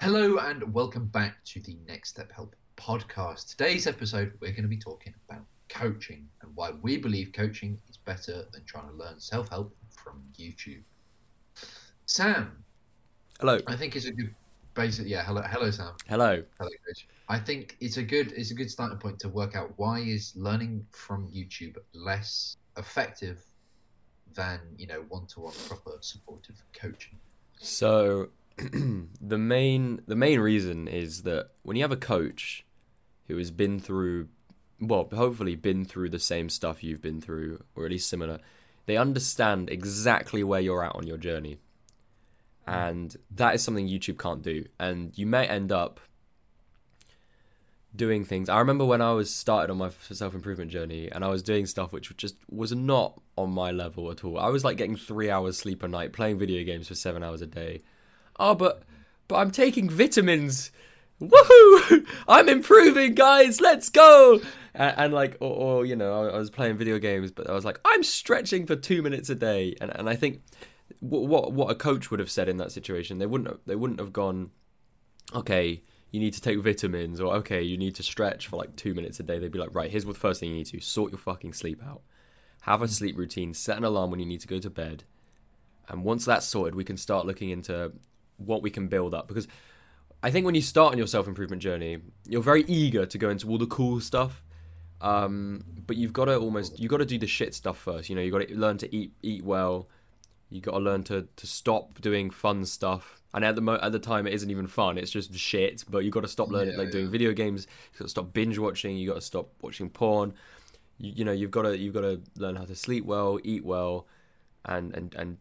Hello and welcome back to the Next Step Help podcast. Today's episode, we're going to be talking about coaching and why we believe coaching is better than trying to learn self help from YouTube. Sam, Hello. I think it's a good basic. Yeah, hello, hello, Sam. Hello. Hello, coach. I think it's a good it's a good starting point to work out why is learning from YouTube less effective than you know one to one proper supportive coaching. So the main the main reason is that when you have a coach who has been through well, hopefully been through the same stuff you've been through or at least similar, they understand exactly where you're at on your journey. And that is something YouTube can't do. And you may end up doing things. I remember when I was started on my self improvement journey, and I was doing stuff which just was not on my level at all. I was like getting three hours sleep a night, playing video games for seven hours a day. Oh, but but I'm taking vitamins. Woohoo! I'm improving, guys. Let's go. And, and like, or, or, you know, I, was playing video games, but I was like, I'm stretching for two minutes a day. And and I think what what a coach would have said in that situation, they wouldn't have, they wouldn't have gone, okay you need to take vitamins or okay you need to stretch for like two minutes a day they'd be like right here's what the first thing you need to sort your fucking sleep out have a hmm. sleep routine set an alarm when you need to go to bed and once that's sorted we can start looking into what we can build up. Because i think when you start on your self-improvement journey you're very eager to go into all the cool stuff. Um, but you've got to almost you've got to do the shit stuff first you know? You've got to learn to eat eat well. You got to learn to to stop doing fun stuff. And at the mo- at the time it isn't even fun it's just shit. But you got to stop learning yeah, like yeah. doing video games. You got to stop binge watching. You got to stop watching porn. You, you know you've got to you've got to learn how to sleep well eat well and and and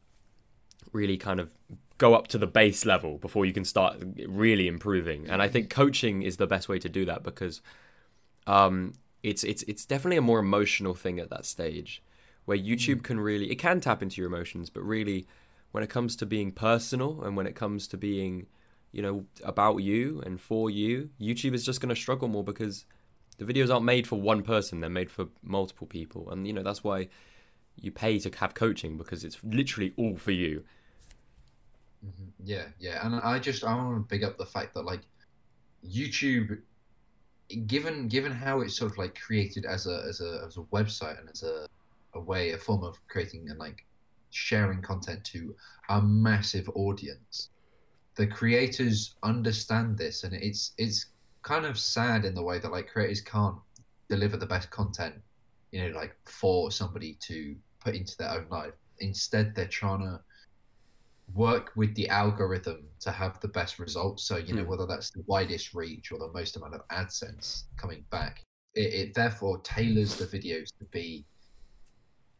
really kind of go up to the base level before you can start really improving and i think coaching is the best way to do that because um it's it's it's definitely a more emotional thing at that stage where youtube mm. can really it can tap into your emotions but really when it comes to being personal and when it comes to being, you know, about you and for you, YouTube is just going to struggle more because the videos aren't made for one person; they're made for multiple people, and you know that's why you pay to have coaching because it's literally all for you. Mm-hmm. Yeah, yeah, and I just I want to big up the fact that like YouTube, given given how it's sort of like created as a as a as a website and as a a way a form of creating and like sharing content to a massive audience. The creators understand this, and it's it's kind of sad in the way that like creators can't deliver the best content, you know, like for somebody to put into their own life. Instead, they're trying to work with the algorithm to have the best results. So, you know, mm. whether that's the widest reach or the most amount of AdSense coming back, it, it therefore tailors the videos to be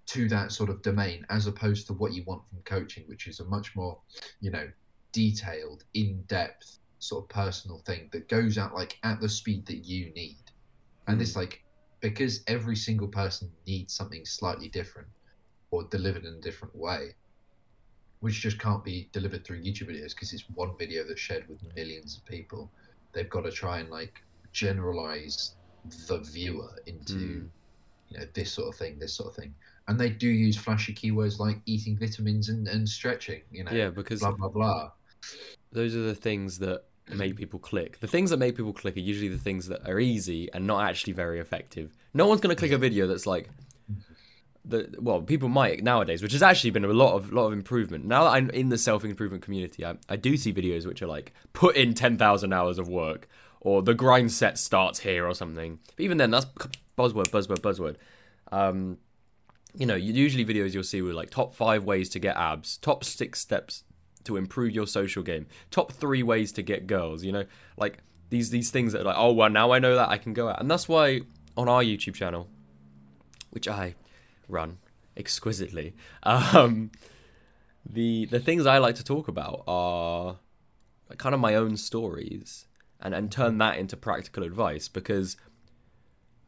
to that sort of domain as opposed to what you want from coaching, which is a much more, you know, detailed, in depth, sort of personal thing that goes out like at the speed that you need. And it's hmm. like because every single person needs something slightly different or delivered in a different way, which just can't be delivered through YouTube videos because it's one video that's shared with millions of people. They've got to try and like generalize the viewer into mm. you know this sort of thing, this sort of thing. And they do use flashy keywords like eating vitamins and, and stretching you know yeah because blah blah blah. those are the things that make people click. The things that make people click are usually the things that are easy and not actually very effective. No one's going to click a video that's like the well people might nowadays which has actually been a lot of lot of improvement. Now that i'm in the self-improvement community i, I do see videos which are like put in 10000 hours of work or the grind set starts here or something. But even then that's buzzword buzzword buzzword. Um, you know, usually videos you'll see with like top five ways to get abs, top six steps to improve your social game, top three ways to get girls. You know, like these these things that are like, oh well, now I know that I can go out, and that's why on our YouTube channel, which I run exquisitely, um, the the things I like to talk about are kind of my own stories and and turn that into practical advice because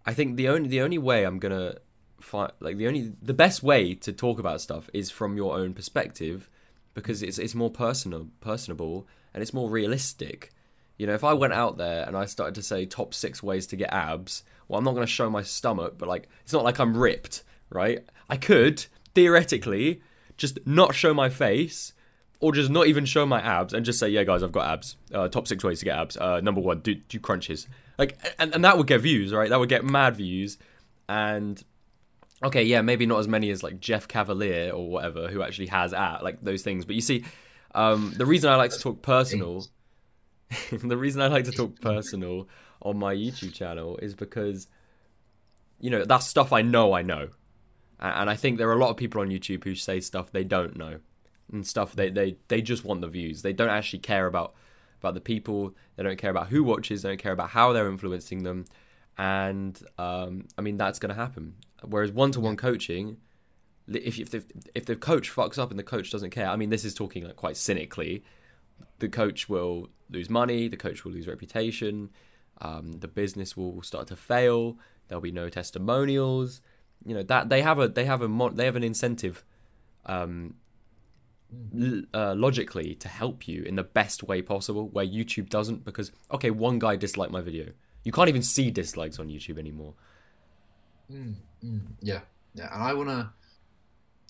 I think the only the only way I'm gonna find like the only the best way to talk about stuff is from your own perspective because it's it's more personal personable and it's more realistic. You know if i went out there and i started to say top six ways to get abs well i'm not going to show my stomach but like it's not like i'm ripped right i could theoretically just not show my face or just not even show my abs and just say, yeah, guys, I've got abs. Uh, top six ways to get abs. Uh, number one, do do crunches. Like, and, and that would get views, right? That would get mad views, and okay, yeah, maybe not as many as like Jeff Cavaliere or whatever who actually has at like those things. But you see, um, the reason I like to talk personal, the reason I like to talk personal on my YouTube channel is because you know that's stuff I know I know, and I think there are a lot of people on YouTube who say stuff they don't know, and stuff they they they just want the views. They don't actually care about about the people. They don't care about who watches. They don't care about how they're influencing them. And um, I mean that's going to happen. Whereas one-to-one coaching, if if the, if the coach fucks up and the coach doesn't care, I mean this is talking like quite cynically. The coach will lose money. The coach will lose reputation. Um, the business will start to fail. There'll be no testimonials. You know that they have a they have a they have an incentive, um, uh, logically to help you in the best way possible. Where YouTube doesn't, because okay, one guy disliked my video. You can't even see dislikes on YouTube anymore. Mm, mm, yeah, yeah, and I want to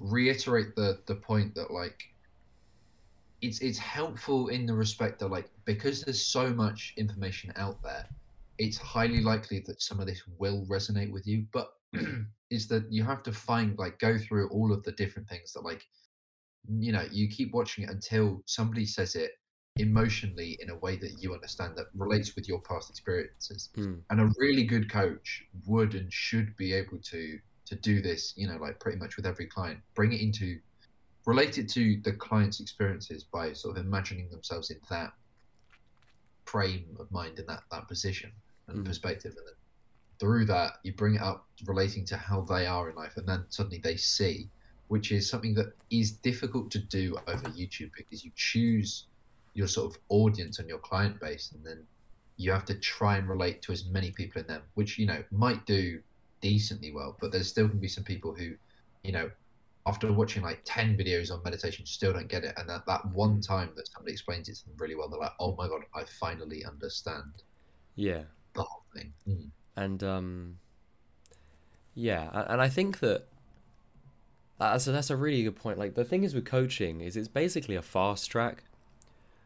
reiterate the the point that like it's it's helpful in the respect that like because there's so much information out there, it's highly likely that some of this will resonate with you. But is that you have to find like go through all of the different things that like you know you keep watching it until somebody says it emotionally in a way that you understand that relates with your past experiences Mm. and a really good coach would and should be able to to do this you know like pretty much with every client bring it into relate it to the client's experiences by sort of imagining themselves in that frame of mind in that that position and Mm. perspective and then through that you bring it up relating to how they are in life and then suddenly they see which is something that is difficult to do over youtube because you choose your sort of audience and your client base and then you have to try and relate to as many people in them which you know might do decently well but there's still going to be some people who you know after watching like 10 videos on meditation still don't get it and that, that one time that somebody explains it to them really well they're like oh my god i finally understand Yeah. the whole thing mm. And um, yeah, and I think that that's a, that's a really good point. Like the thing is with coaching is it's basically a fast track.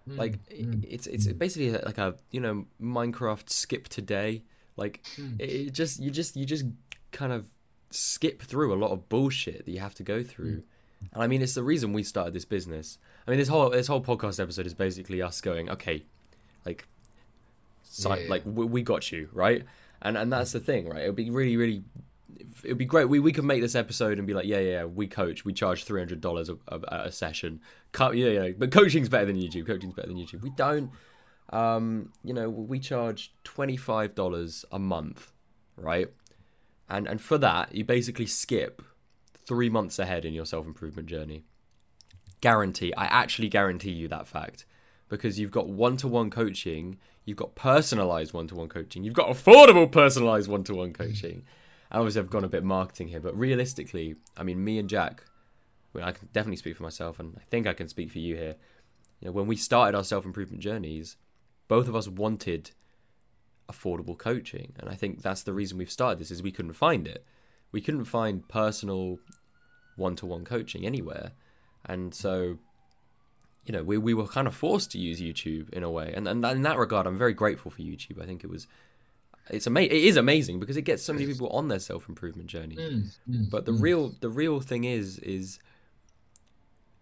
Mm, Like mm, it's it's basically like a you know Minecraft skip today. Like mm. it, just you just you just kind of skip through a lot of bullshit that you have to go through. And I mean, it's the reason we started this business. I mean, this whole this whole podcast episode is basically us going, okay, like, Yeah, yeah. like we, we got you right, and and that's the thing, right? It would be really really, it would be great. We we could make this episode and be like, yeah yeah, yeah we coach, we charge three hundred dollars a, a, session. Cut yeah yeah, but coaching's better than YouTube. Coaching's better than YouTube. We don't. Um, you know, we charge twenty five dollars a month, right? And and for that, you basically skip three months ahead in your self improvement journey. Guarantee, I actually guarantee you that fact because you've got one to one coaching, you've got personalized one to one coaching, you've got affordable personalized one to one coaching. And obviously, I've gone a bit marketing here, but realistically, I mean, me and Jack, well, I can definitely speak for myself, and I think I can speak for you here. You know, when we started our self improvement journeys, both of us wanted affordable coaching, and I think that's the reason we've started this is we couldn't find it. We couldn't find personal one to one coaching anywhere, and so you know we we were kind of forced to use YouTube in a way, and and in that regard, I'm very grateful for YouTube. I think it was. It's ama- It is amazing because it gets so many people on their self improvement journey. Mm, mm, But the mm. real the real thing is is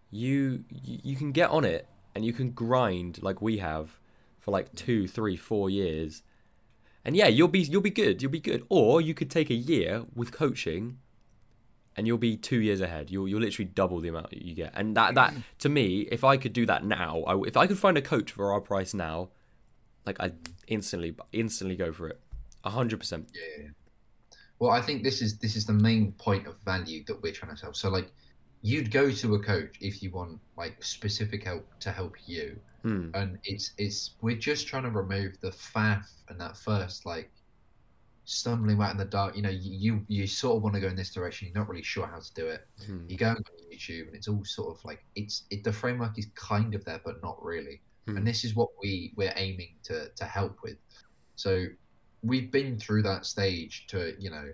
you you you can get on it and you can grind like we have for like two, three, four years. And yeah, you'll be you'll be good. You'll be good. Or you could take a year with coaching and you'll be two years ahead. You'll you'll literally double the amount you get. And that that to me, if I could do that now, I, if I could find a coach for our price now, like I instantly instantly go for it, a hundred percent. Yeah. Well, I think this is this is the main point of value that we're trying to sell. So, like, you'd go to a coach if you want like specific help to help you, Hmm. and it's it's we're just trying to remove the faff and that first like stumbling about in the dark. You know, you you, you sort of want to go in this direction. You're not really sure how to do it. Hmm. You go on YouTube, and it's all sort of like it's it. The framework is kind of there, but not really. Hmm. And this is what we we're aiming to to help with. So we've been through that stage to you know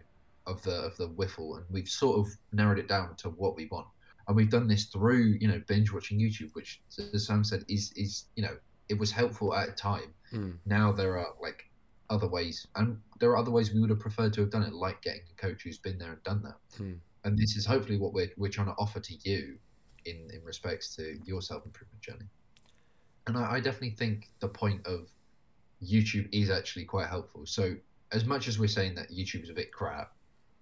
of the of the whiffle, and we've sort of narrowed it down to what we want. and we've done this through you know binge watching YouTube, which as Sam said is is you know it was helpful at a time. Mm. Now there are like other ways, and there are other ways we would have preferred to have done it, like getting a coach who's been there and done that. Hmm. And this is hopefully what we're we're trying to offer to you in in respects to your self improvement journey. And I, I definitely think the point of YouTube is actually quite helpful. So as much as we're saying that YouTube is a bit crap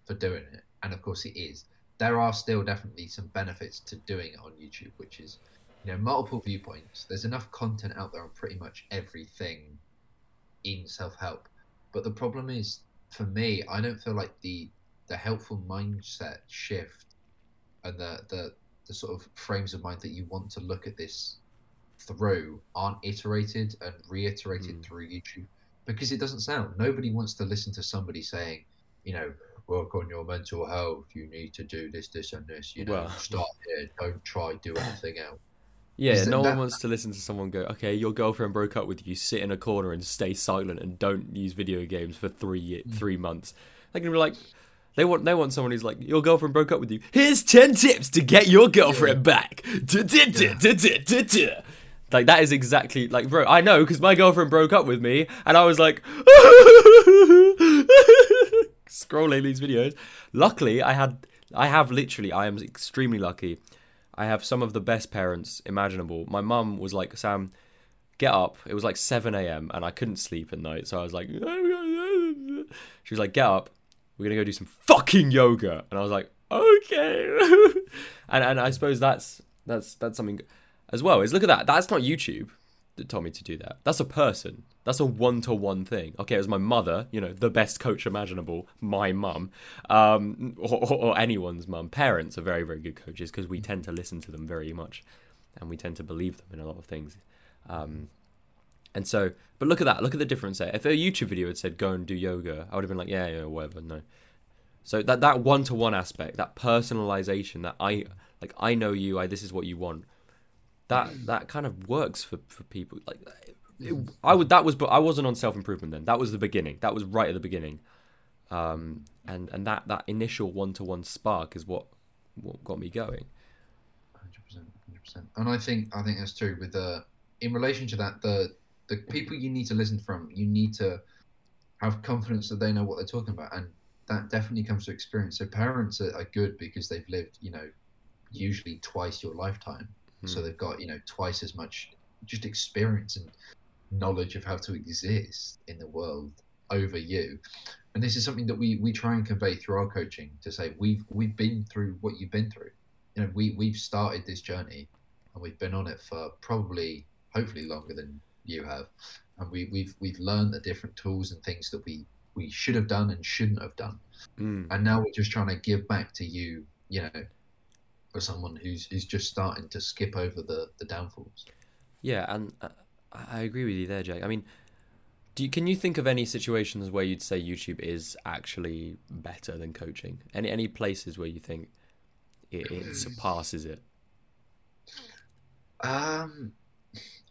for doing it, and of course it is, there are still definitely some benefits to doing it on YouTube, which is you know multiple viewpoints. There's enough content out there on pretty much everything in self help. But the problem is, for me, I don't feel like the the helpful mindset shift and the the the sort of frames of mind that you want to look at this through aren't iterated and reiterated Mm. through YouTube because it doesn't sound. Nobody wants to listen to somebody saying, you know, work on your mental health. You need to do this, this, and this. You know, Well- start here. Don't try do anything else. Yeah, no that- one wants to listen to someone go, okay, your girlfriend broke up with you, sit in a corner and stay silent and don't use video games for three Mm. three months. They're gonna be like, they want they want someone who's like, your girlfriend broke up with you. Here's ten tips to get your girlfriend back. Like that is exactly like, bro. I know because my girlfriend broke up with me, and I was like, scrolling these videos. Luckily, I had, I have literally, I am extremely lucky. I have some of the best parents imaginable. My mum was like, Sam, get up. It was like 7 a.m. and I couldn't sleep at night. So I was like, she was like, get up. We're going to go do some fucking yoga. And I was like, okay. and, and I suppose that's, that's, that's something as well is look at that. That's not YouTube that told me to do that. That's a person. That's a one to one thing. Okay, it was my mother, you know, the best coach imaginable, my mum, um, or, or, or anyone's mum. Parents are very, very good coaches because we tend to listen to them very much and we tend to believe them in a lot of things. Um, and so, but look at that. Look at the difference there. If a YouTube video had said go and do yoga, I would have been like, yeah, yeah, whatever. No. So that that one to one aspect, that personalization, that I like, I know you. I this is what you want. That that kind of works for for people. Like, it, I would. That was, but I wasn't on self improvement then. That was the beginning. That was right at the beginning. Um, and and that that initial one to one spark is what what got me going. Hundred percent, hundred percent. And I think I think that's true. With the in relation to that, the the people you need to listen from, you need to have confidence that they know what they're talking about, and that definitely comes to experience. So parents are, are good because they've lived, you know, usually twice your lifetime, so Hmm. they've got you know twice as much just experience and knowledge of how to exist in the world over you. And this is something that we we try and convey through our coaching to say we've we've been through what you've been through you know, we we've started this journey, and we've been on it for probably, hopefully, longer than you have, and we we've we've learned the different tools and things that we we should have done and shouldn't have done, Mm. and now we're just trying to give back to you, you know, for someone who's who's just starting to skip over the the downfalls. Yeah, and uh, I I agree with you there, Jake. I mean, do you, can you think of any situations where you'd say YouTube is actually better than coaching? Any any places where you think it, it surpasses it? Um,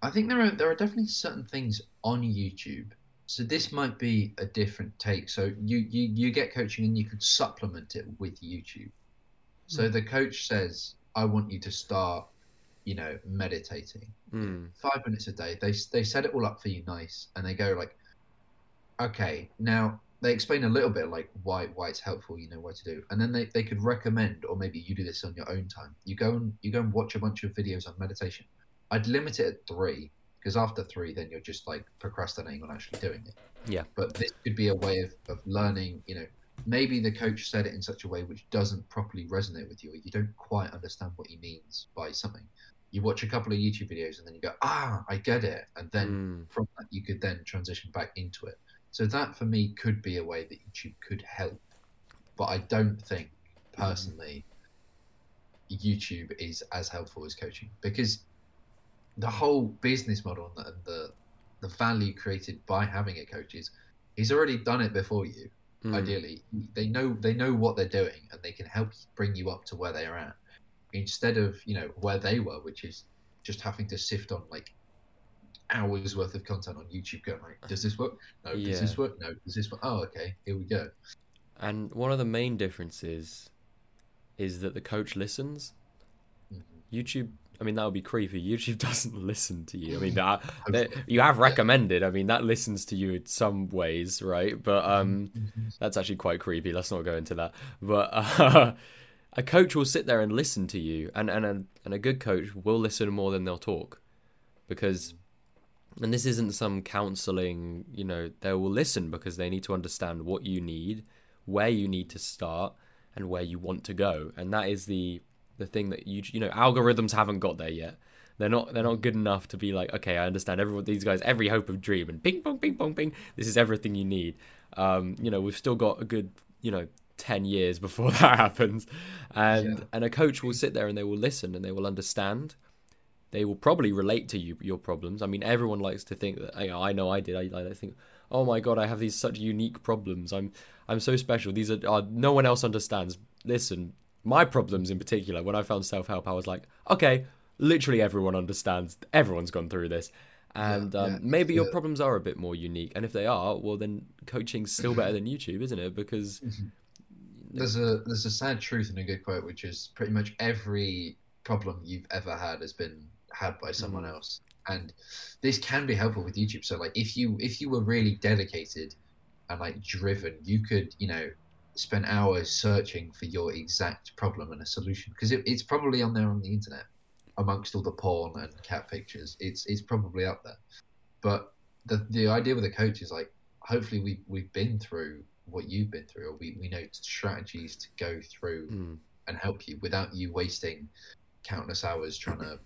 I think there are there are definitely certain things on YouTube. So this might be a different take. So you you you get coaching and you could supplement it with YouTube. So the coach says, "I want you to start, you know, meditating Mm. five minutes a day." They they set it all up for you nice, and they go like, "Okay, now." They explain a little bit like why why it's helpful, you know what to do, and then they, they could recommend, or maybe you do this on your own time. You go and you go and watch a bunch of videos on meditation. I'd limit it at three because after three, then you're just like procrastinating on actually doing it. Yeah. But this could be a way of, of learning. You know, maybe the coach said it in such a way which doesn't properly resonate with you, or you don't quite understand what he means by something. You watch a couple of YouTube videos and then you go, ah, I get it, and then Mm. from that you could then transition back into it. So that for me could be a way that YouTube could help, but I don't think personally YouTube is as helpful as coaching because the whole business model and the, and the the value created by having a coach is he's already done it before you. Mm. Ideally, they know they know what they're doing and they can help bring you up to where they are at instead of you know where they were, which is just having to sift on like hours worth of content on YouTube. Going like, does this work? No. Yeah. Does this work? No. Does this work? Oh, okay. Here we go. And one of the main differences is that the coach listens YouTube. I mean, that would be creepy. YouTube doesn't listen to you. I mean, that, that you have recommended. I mean, that listens to you in some ways, right? But um, that's actually quite creepy. Let's not go into that. But uh, a coach will sit there and listen to you, and and a, and a good coach will listen more than they'll talk, because, and this isn't some counseling. You know, they will listen because they need to understand what you need, where you need to start, and where you want to go, and that is the the thing that you you know algorithms haven't got there yet. They're not they're not good enough to be like okay I understand everyone these guys every hope of dream and ping pong ping pong ping this is everything you need. Um, you know we've still got a good you know 10 years before that happens. And yeah. and a coach will sit there and they will listen and they will understand. They will probably relate to you your problems. I mean everyone likes to think that you know, i know i did. I, I think oh my god i have these such unique problems. I'm i'm so special. These are, are no one else understands. Listen my problems in particular, when I found self help, I was like, okay, literally everyone understands. Everyone's gone through this. And yeah, um, yeah, maybe your problems are a bit more unique. And if they are, well, then coaching's still better than YouTube, isn't it? Because mm-hmm. there's a there's a sad truth in a good quote, which is pretty much every problem you've ever had has been had by someone mm-hmm. else. And this can be helpful with YouTube. So like if you if you were really dedicated and like driven, you could you know spent hours searching for your exact problem and a solution because it, it's probably on there on the internet amongst all the porn and cat pictures. It's it's probably up there. But the the idea with a coach is like hopefully we we've been through what you've been through or we, we know strategies to go through mm. and help you without you wasting countless hours trying to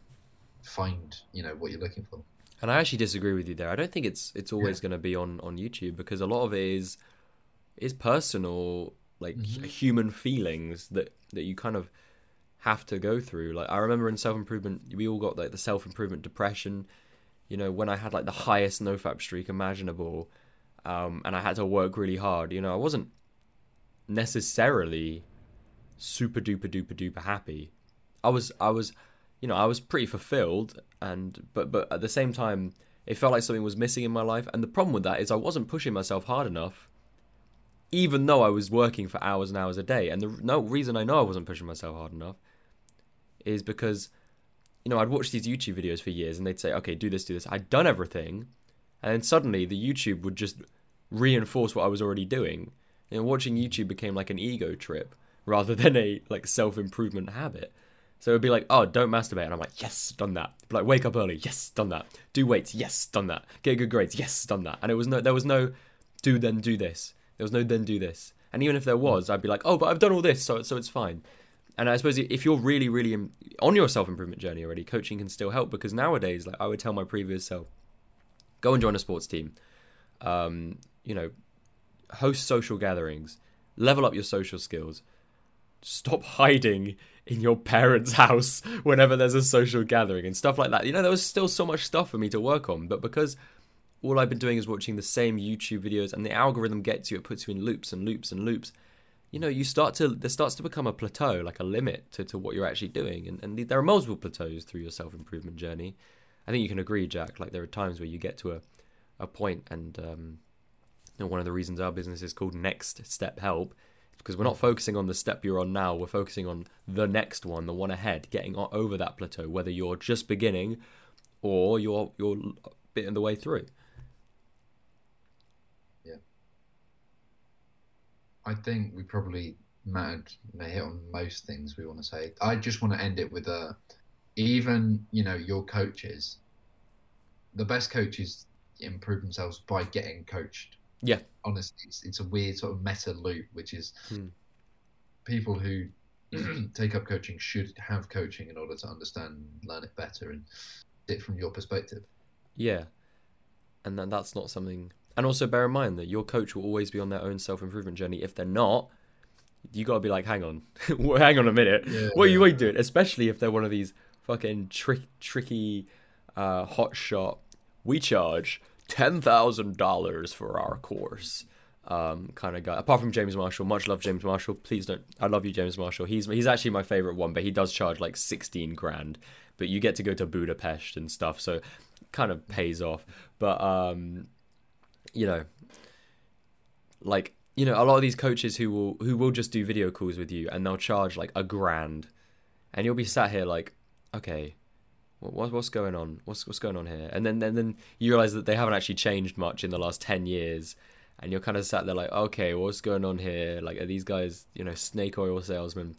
find you know what you're looking for and i actually disagree with you there i don't think it's it's always yeah. going to be on on youtube because a lot of it is is personal like mm-hmm. human feelings that that you kind of have to go through. Like i remember in self-improvement we all got like the self-improvement depression. You know when i had like the highest nofap streak imaginable um, and i had to work really hard you know i wasn't necessarily super duper duper duper happy. I was i was you know i was pretty fulfilled and but but at the same time it felt like something was missing in my life. And the problem with that is i wasn't pushing myself hard enough even though I was working for hours and hours a day. And the no reason I know I wasn't pushing myself hard enough is because, you know, I'd watch these YouTube videos for years and they'd say, okay, do this, do this. I'd done everything. And then suddenly the YouTube would just reinforce what I was already doing. And watching YouTube became like an ego trip rather than a like self improvement habit. So it'd be like, oh, don't masturbate. And I'm like, yes, done that. Like, wake up early. Yes, done that. Do weights. Yes, done that. Get good grades. Yes, done that. And it was no, there was no do then do this. There was no then do this. And even if there was, I'd be like, oh, but I've done all this, so so it's fine. And I suppose if you're really, really on your self improvement journey already, coaching can still help because nowadays, like I would tell my previous self, go and join a sports team. Um, you know, host social gatherings, level up your social skills. Stop hiding in your parents' house whenever there's a social gathering and stuff like that. You know, there was still so much stuff for me to work on, but because all I've been doing is watching the same YouTube videos, and the algorithm gets you. It puts you in loops and loops and loops. You know, you start to there starts to become a plateau, like a limit to, to what you're actually doing, and and there are multiple plateaus through your self improvement journey. I think you can agree, Jack. Like there are times where you get to a a point, and um, you know, one of the reasons our business is called Next Step Help because we're not focusing on the step you're on now. We're focusing on the next one, the one ahead, getting over that plateau, whether you're just beginning or you're you're bit in the way through. I think we probably mattered may hit on most things we want to say. I just want to end it with a even you know your coaches, the best coaches improve themselves by getting coached. Yeah, honestly, it's, it's a weird sort of meta loop, which is hmm. people who take up coaching should have coaching in order to understand, learn it better, and it from your perspective. Yeah, and then that's not something and also bear in mind that your coach will always be on their own self improvement journey. If they're not, you gotta be like, hang on, hang on a minute. Yeah, what are you doing? Especially if they're one of these fucking trick, tricky, uh, hot shot. We charge ten thousand dollars for our course. Um, kind of guy. Apart from James Marshall, much love James Marshall. Please don't. I love you, James Marshall. He's he's actually my favorite one, but he does charge like sixteen grand. But you get to go to Budapest and stuff, so kind of pays off. But um, you know, like you know, a lot of these coaches who will who will just do video calls with you and they'll charge like a grand, and you'll be sat here like, okay, what, what's going on? What's what's going on here? And then then then you realize that they haven't actually changed much in the last ten years, and you're kind of sat there like, okay, what's going on here? Like, are these guys, you know, snake oil salesmen?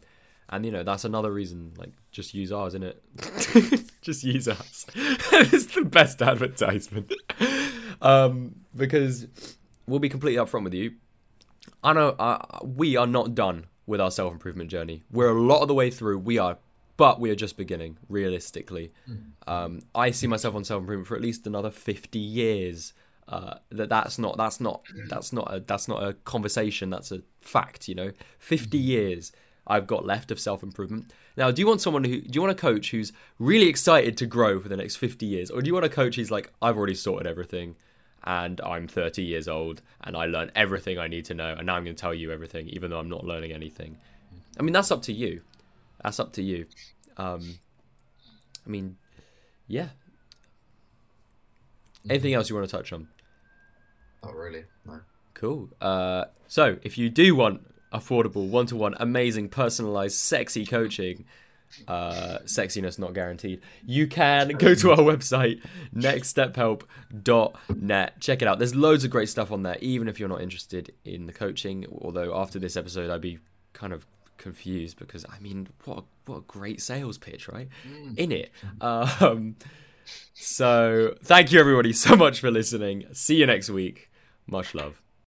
And you know that's another reason. Like, just use ours, isn't it? just use us. it's the best advertisement. um, because we'll be completely upfront with you. I know uh, we are not done with our self improvement journey. We're a lot of the way through. We are, but we are just beginning. Realistically, um, I see myself on self improvement for at least another fifty years. Uh, that that's not that's not that's not a that's not a conversation. That's a fact. You know, 50 years I've got left of self improvement. Now, do you want someone who do you want a coach who's really excited to grow for the next 50 years, or do you want a coach who's like, I've already sorted everything? And I'm 30 years old and I learned everything I need to know and now I'm going to tell you everything even though I'm not learning anything. I mean that's up to you. That's up to you. Um, I mean, yeah. Anything else you want to touch on? Not really. No. Cool. Uh, so if you do want affordable, one-to-one, amazing, personalized, sexy coaching, uh, sexiness not guaranteed. You can go to our website, nextstephelp.net. Check it out. There's loads of great stuff on there, even if you're not interested in the coaching. Although after this episode, I'd be kind of confused because I mean, what a, what a great sales pitch, right? In it. Um, so thank you everybody so much for listening. See you next week. Much love.